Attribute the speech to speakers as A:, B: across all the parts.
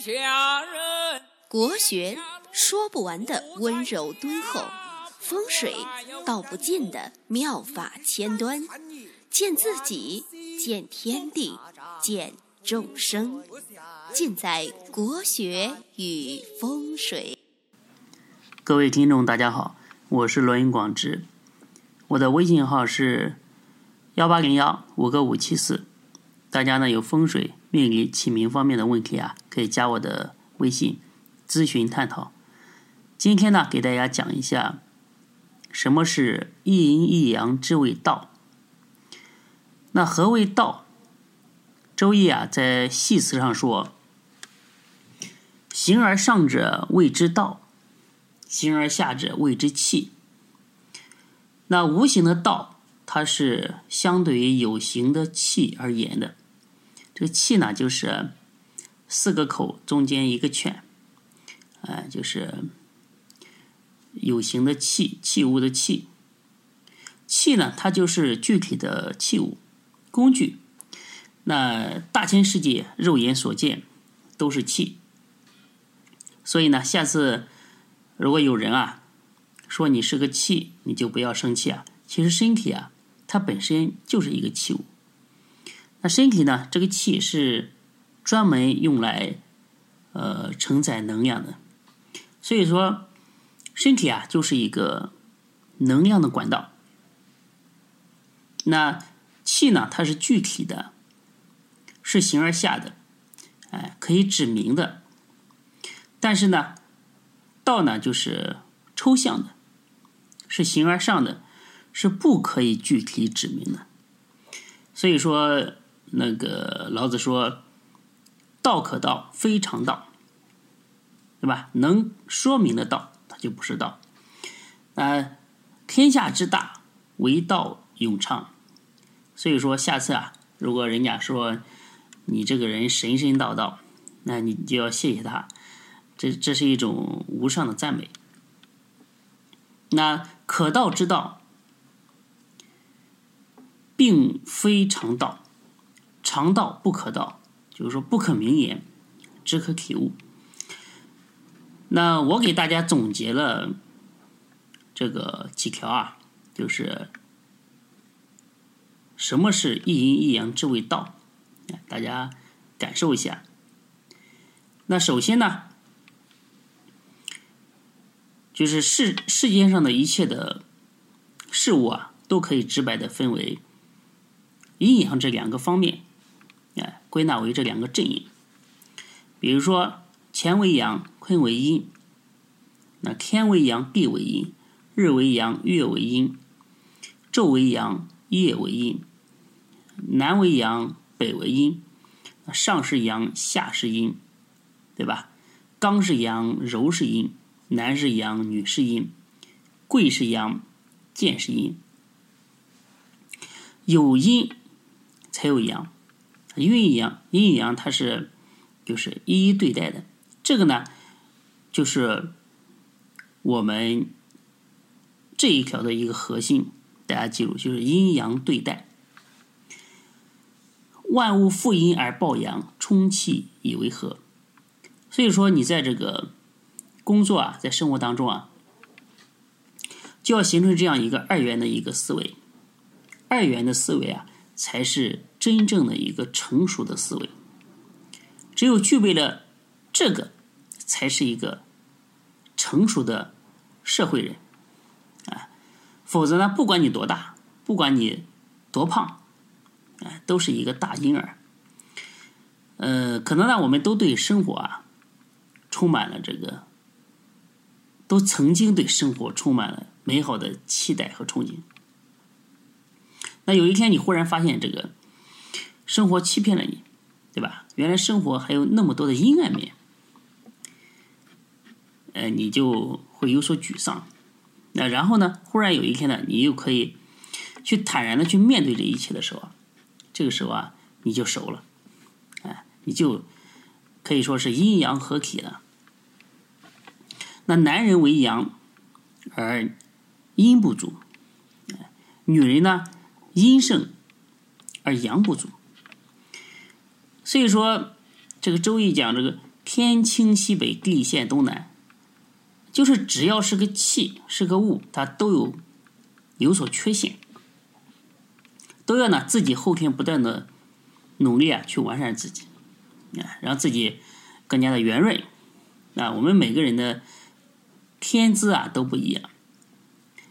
A: 下人。
B: 国学说不完的温柔敦厚，风水道不尽的妙法千端，见自己，见天地，见众生，尽在国学与风水。
C: 各位听众，大家好，我是罗云广之，我的微信号是幺八零幺五个五七四。大家呢有风水、命理、起名方面的问题啊，可以加我的微信咨询探讨。今天呢，给大家讲一下什么是一阴一阳之谓道。那何谓道？周易啊，在系辞上说：“形而上者谓之道，形而下者谓之气。”那无形的道，它是相对于有形的气而言的。这个气呢，就是四个口中间一个圈，呃，就是有形的气，器物的气。气呢，它就是具体的器物、工具。那大千世界，肉眼所见都是气。所以呢，下次如果有人啊说你是个气，你就不要生气啊。其实身体啊，它本身就是一个器物。那身体呢？这个气是专门用来呃承载能量的，所以说身体啊就是一个能量的管道。那气呢？它是具体的，是形而下的，哎，可以指明的。但是呢，道呢就是抽象的，是形而上的，是不可以具体指明的。所以说。那个老子说：“道可道，非常道，对吧？能说明的道，它就不是道。啊，天下之大，唯道永昌。所以说，下次啊，如果人家说你这个人神神道道，那你就要谢谢他，这这是一种无上的赞美。那可道之道，并非常道。”常道不可道，就是说不可名言，只可体悟。那我给大家总结了这个几条啊，就是什么是一阴一阳之谓道，大家感受一下。那首先呢，就是世世间上的一切的事物啊，都可以直白的分为阴阳这两个方面。归纳为这两个阵营。比如说，乾为阳，坤为阴。那天为阳，地为阴；日为阳，月为阴；昼为阳，夜为阴；南为阳，北为阴；上是阳，下是阴，对吧？刚是阳，柔是阴；男是阳，女是阴；贵是阳，贱是阴。有阴才有阳。阴阳，阴阳，它是就是一一对待的。这个呢，就是我们这一条的一个核心。大家记住，就是阴阳对待。万物负阴而抱阳，充气以为和。所以说，你在这个工作啊，在生活当中啊，就要形成这样一个二元的一个思维。二元的思维啊，才是。真正的一个成熟的思维，只有具备了这个，才是一个成熟的社会人啊！否则呢，不管你多大，不管你多胖，哎，都是一个大婴儿。呃，可能呢，我们都对生活啊，充满了这个，都曾经对生活充满了美好的期待和憧憬。那有一天，你忽然发现这个。生活欺骗了你，对吧？原来生活还有那么多的阴暗面，呃，你就会有所沮丧。那然后呢？忽然有一天呢，你又可以去坦然的去面对这一切的时候，这个时候啊，你就熟了，哎，你就可以说是阴阳合体了。那男人为阳，而阴不足；女人呢，阴盛而阳不足。所以说，这个《周易》讲这个“天清西北，地陷东南，就是只要是个气，是个物，它都有有所缺陷，都要呢自己后天不断的努力啊，去完善自己，啊，让自己更加的圆润。啊，我们每个人的天资啊都不一样，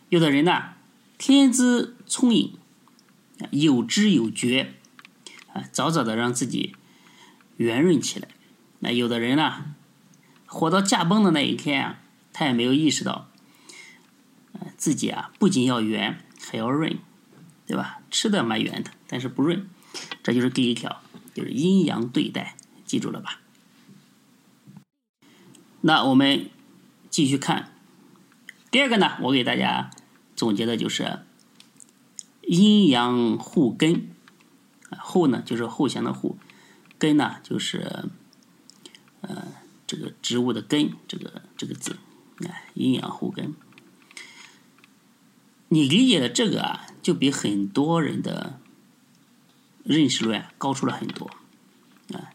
C: 有的人呢天资聪颖，有知有觉，啊，早早的让自己圆润起来。那有的人呢，活到驾崩的那一天啊，他也没有意识到，自己啊不仅要圆，还要润，对吧？吃的蛮圆的，但是不润，这就是第一条，就是阴阳对待，记住了吧？那我们继续看第二个呢，我给大家总结的就是阴阳互根，互呢就是互相的互，根呢就是。呃，这个植物的根，这个这个字，哎，阴阳互根。你理解的这个啊，就比很多人的认识论高出了很多，啊，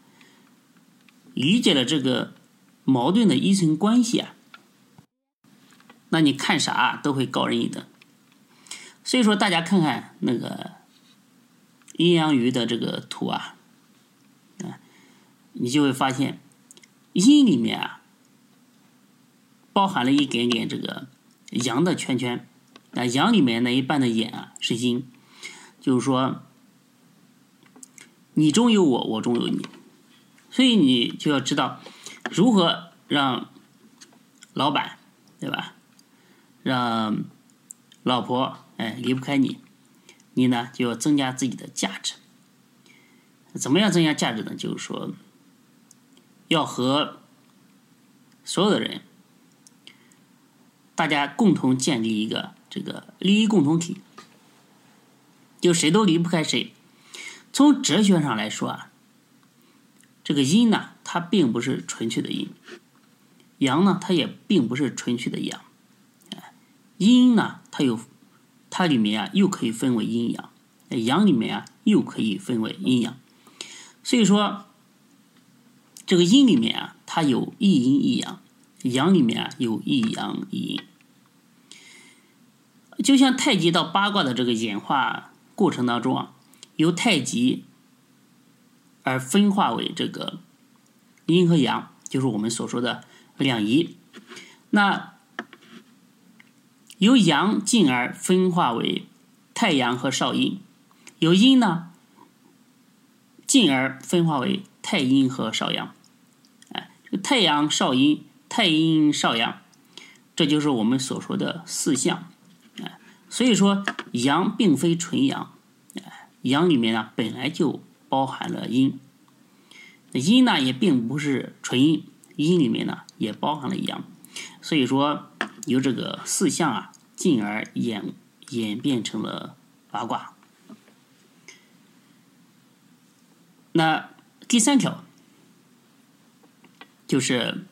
C: 理解了这个矛盾的依存关系啊，那你看啥都会高人一等。所以说，大家看看那个阴阳鱼的这个图，啊，你就会发现。阴里面啊，包含了一点点这个阳的圈圈，那，阳里面那一半的眼啊是阴，就是说你中有我，我中有你，所以你就要知道如何让老板对吧，让老婆哎离不开你，你呢就要增加自己的价值，怎么样增加价值呢？就是说。要和所有的人，大家共同建立一个这个利益共同体，就谁都离不开谁。从哲学上来说啊，这个阴呢，它并不是纯粹的阴；阳呢，它也并不是纯粹的阳。阴呢，它有它里面啊，又可以分为阴阳；阳里面啊，又可以分为阴阳。所以说。这个阴里面啊，它有一阴一阳；阳里面啊，有一阳一阴。就像太极到八卦的这个演化过程当中啊，由太极而分化为这个阴和阳，就是我们所说的两仪。那由阳进而分化为太阳和少阴，由阴呢进而分化为。太阴和少阳，哎，这个太阳少阴，太阴少阳，这就是我们所说的四象，哎，所以说阳并非纯阳，哎，阳里面呢本来就包含了阴，阴呢也并不是纯阴，阴里面呢也包含了阳，所以说由这个四象啊，进而演演变成了八卦，那。第三条就是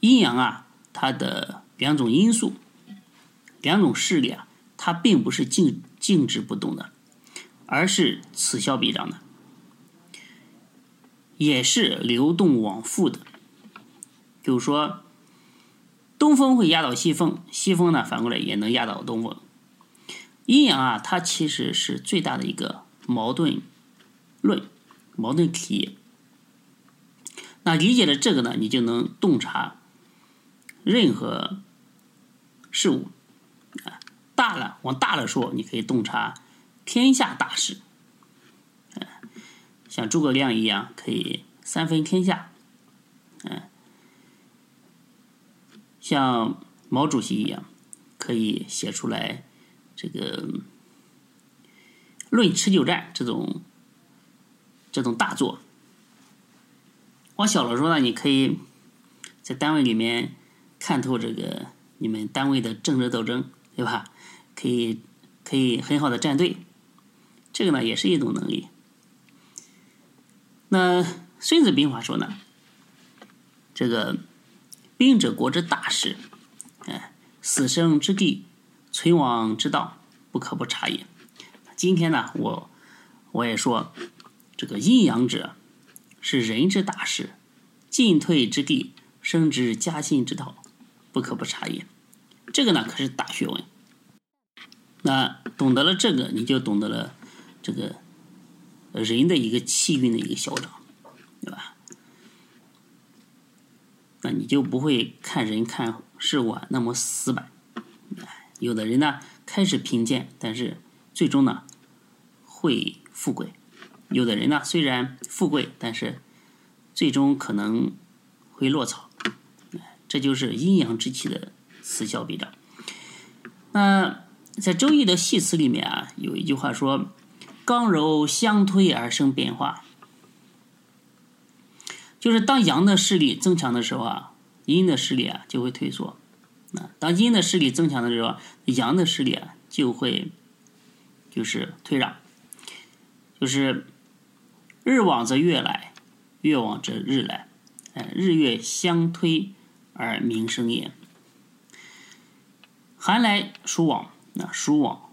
C: 阴阳啊，它的两种因素、两种势力啊，它并不是静静止不动的，而是此消彼长的，也是流动往复的。就是说，东风会压倒西风，西风呢反过来也能压倒东风。阴阳啊，它其实是最大的一个矛盾论。矛盾体，那理解了这个呢，你就能洞察任何事物啊。大了往大了说，你可以洞察天下大事，像诸葛亮一样可以三分天下，嗯，像毛主席一样可以写出来这个论持久战这种。这种大作，往小了说呢，你可以在单位里面看透这个你们单位的政治斗争，对吧？可以可以很好的站队，这个呢也是一种能力。那《孙子兵法》说呢，这个兵者国之大事，哎，死生之地，存亡之道，不可不察也。今天呢，我我也说。这个阴阳者是人之大事，进退之地，升职加薪之道，不可不察也。这个呢，可是大学问。那懂得了这个，你就懂得了这个人的一个气运的一个消长，对吧？那你就不会看人看事物啊那么死板。有的人呢，开始贫贱，但是最终呢会富贵；有的人呢，虽然富贵，但是最终可能会落草。这就是阴阳之气的此消彼长。那在《周易》的系辞里面啊，有一句话说：“刚柔相推而生变化。”就是当阳的势力增强的时候啊，阴的势力啊就会退缩；啊，当阴的势力增强的时候，阳的势力啊就会就是退让。就是日往则月来，月往则日来，哎，日月相推而民生也。寒来暑往，那暑往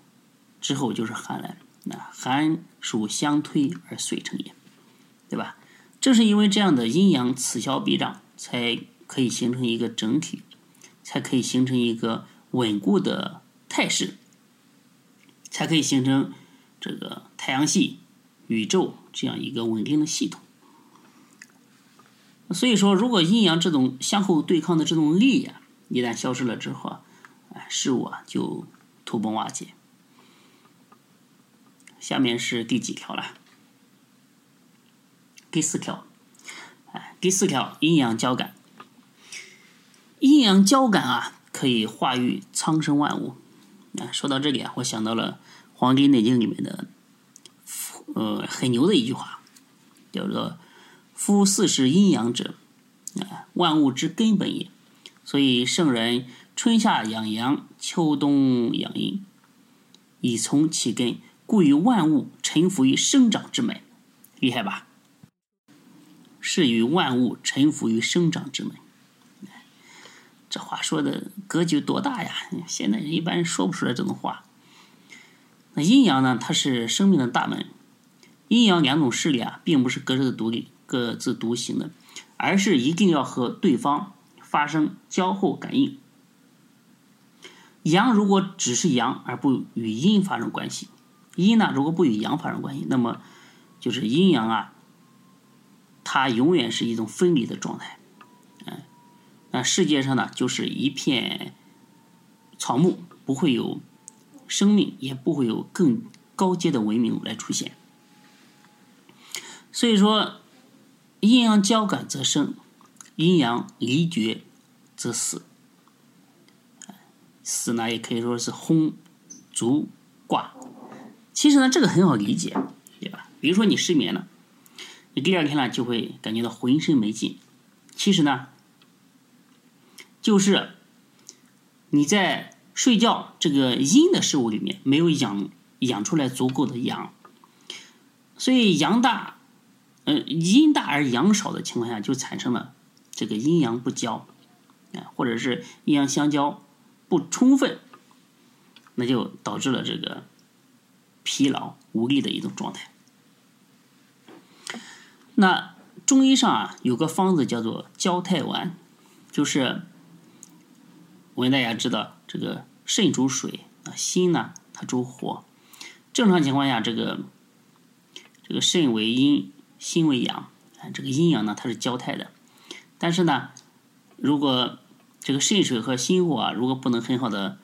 C: 之后就是寒来，那寒暑相推而遂成也，对吧？正是因为这样的阴阳此消彼长，才可以形成一个整体，才可以形成一个稳固的态势，才可以形成这个太阳系、宇宙这样一个稳定的系统。所以说，如果阴阳这种相互对抗的这种力呀，一旦消失了之后啊，哎，事物啊就土崩瓦解。下面是第几条了？第四条，哎，第四条，阴阳交感。阴阳交感啊，可以化育苍生万物。啊，说到这里啊，我想到了《黄帝内经》里面的，呃，很牛的一句话，叫做“夫四时阴阳者，啊，万物之根本也。所以圣人春夏养阳，秋冬养阴，以从其根，故与万物臣服于生长之门。”厉害吧？是与万物臣服于生长之门。这话说的格局多大呀！现在人一般说不出来这种话。那阴阳呢？它是生命的大门。阴阳两种势力啊，并不是各自独立、各自独行的，而是一定要和对方发生交互感应。阳如果只是阳而不与阴发生关系，阴呢如果不与阳发生关系，那么就是阴阳啊。它永远是一种分离的状态，嗯，那世界上呢，就是一片草木，不会有生命，也不会有更高阶的文明来出现。所以说，阴阳交感则生，阴阳离绝则死。死呢，也可以说是轰、足、挂。其实呢，这个很好理解，对吧？比如说你失眠了。你第二天呢，就会感觉到浑身没劲。其实呢，就是你在睡觉这个阴的事物里面没有养养出来足够的阳，所以阳大，呃，阴大而阳少的情况下，就产生了这个阴阳不交，啊，或者是阴阳相交不充分，那就导致了这个疲劳无力的一种状态。那中医上啊，有个方子叫做交泰丸，就是我跟大家知道，这个肾主水啊，心呢它主火。正常情况下，这个这个肾为阴，心为阳，啊，这个阴阳呢它是交泰的。但是呢，如果这个肾水和心火啊，如果不能很好的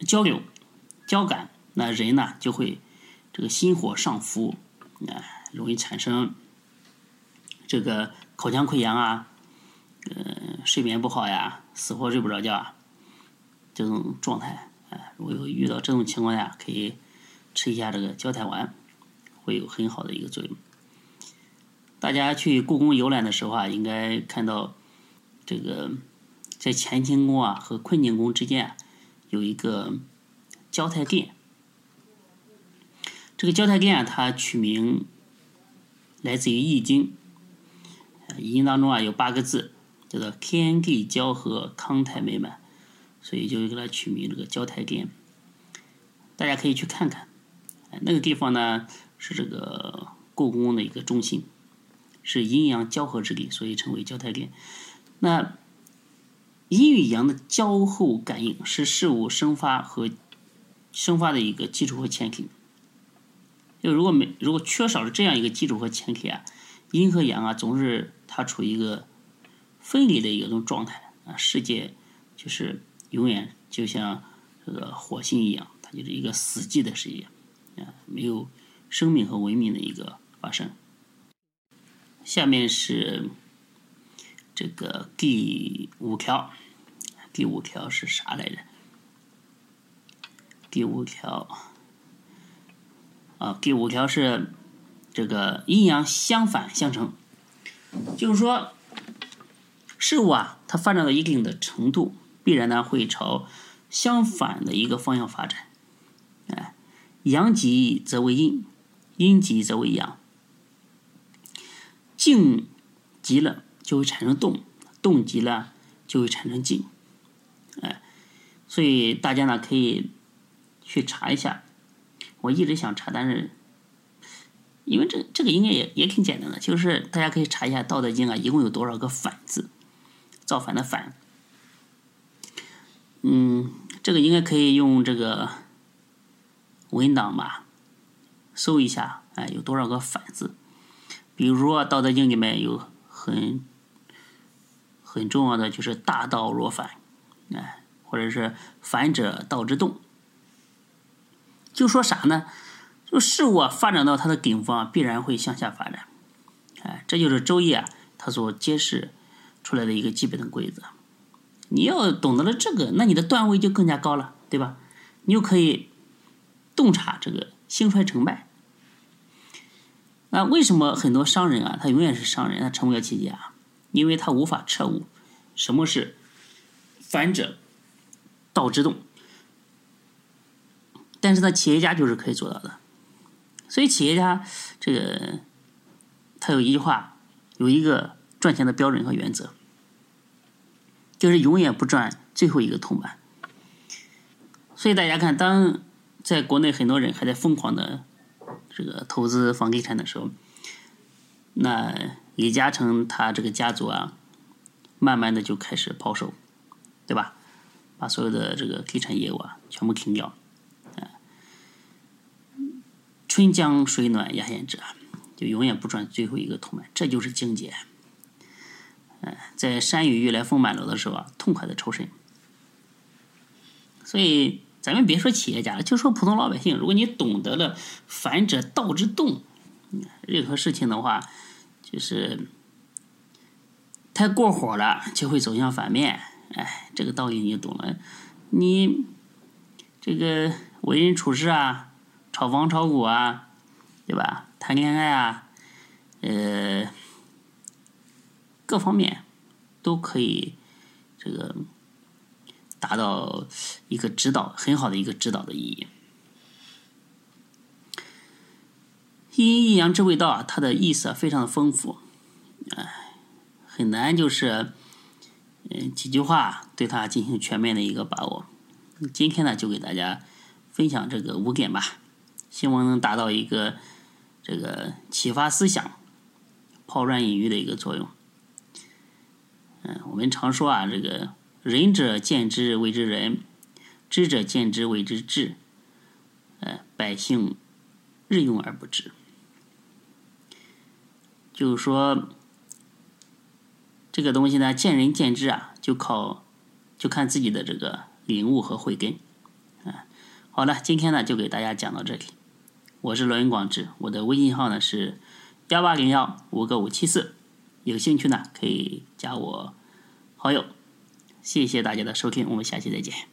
C: 交流、交感，那人呢就会这个心火上浮，啊。容易产生这个口腔溃疡啊，呃，睡眠不好呀，死活睡不着觉啊，这种状态，哎，如果有遇到这种情况下，可以吃一下这个胶太丸，会有很好的一个作用。大家去故宫游览的时候啊，应该看到这个在乾清宫啊和坤宁宫之间有一个交泰殿，这个交泰殿啊，它取名。来自于《易经》，易经当中啊有八个字，叫做天地交合，康泰美满，所以就给它取名这个交泰殿。大家可以去看看，那个地方呢是这个故宫的一个中心，是阴阳交合之力，所以称为交泰令。那阴与阳的交互感应是事物生发和生发的一个基础和前提。就如果没如果缺少了这样一个基础和前提啊，阴和阳啊总是它处于一个分离的一种状态啊，世界就是永远就像这个火星一样，它就是一个死寂的世界啊，没有生命和文明的一个发生。下面是这个第五条，第五条是啥来着？第五条。啊，第五条是这个阴阳相反相成，就是说事物啊，它发展到一定的程度，必然呢会朝相反的一个方向发展。哎，阳极则为阴，阴极则为阳。静极了就会产生动，动极了就会产生静。哎，所以大家呢可以去查一下。我一直想查，但是因为这这个应该也也挺简单的，就是大家可以查一下《道德经》啊，一共有多少个反字？造反的反，嗯，这个应该可以用这个文档吧，搜一下，哎，有多少个反字？比如说《道德经》里面有很很重要的就是“大道若反”，哎，或者是“反者道之动”。就说啥呢？就事物啊发展到它的顶峰，啊必然会向下发展。哎，这就是《周易》啊，它所揭示出来的一个基本的规则。你要懂得了这个，那你的段位就更加高了，对吧？你又可以洞察这个兴衰成败。那为什么很多商人啊，他永远是商人，他成不了企业家？因为他无法彻悟什么是反者道之动。但是呢，企业家就是可以做到的。所以企业家这个他有一句话，有一个赚钱的标准和原则，就是永远不赚最后一个铜板。所以大家看，当在国内很多人还在疯狂的这个投资房地产的时候，那李嘉诚他这个家族啊，慢慢的就开始抛售，对吧？把所有的这个地产业务啊全部停掉。啊春江水暖鸭先知啊，就永远不赚最后一个铜板，这就是境界。嗯，在山雨欲来风满楼的时候啊，痛快的抽身。所以咱们别说企业家了，就说普通老百姓，如果你懂得了“反者道之动”，任何事情的话，就是太过火了，就会走向反面。哎，这个道理你懂了，你这个为人处事啊。炒房炒股啊，对吧？谈恋爱啊，呃，各方面都可以这个达到一个指导很好的一个指导的意义。阴阴阳之谓道啊，它的意思非常的丰富，哎，很难就是嗯几句话对它进行全面的一个把握。今天呢，就给大家分享这个五点吧。希望能达到一个这个启发思想、抛砖引玉的一个作用。嗯，我们常说啊，这个仁者见之谓之仁，智者见之谓之智。呃，百姓日用而不知。就是说，这个东西呢，见仁见智啊，就靠就看自己的这个领悟和慧根。啊，好了，今天呢就给大家讲到这里。我是罗云广志，我的微信号呢是幺八零幺五个五七四，有兴趣呢可以加我好友。谢谢大家的收听，我们下期再见。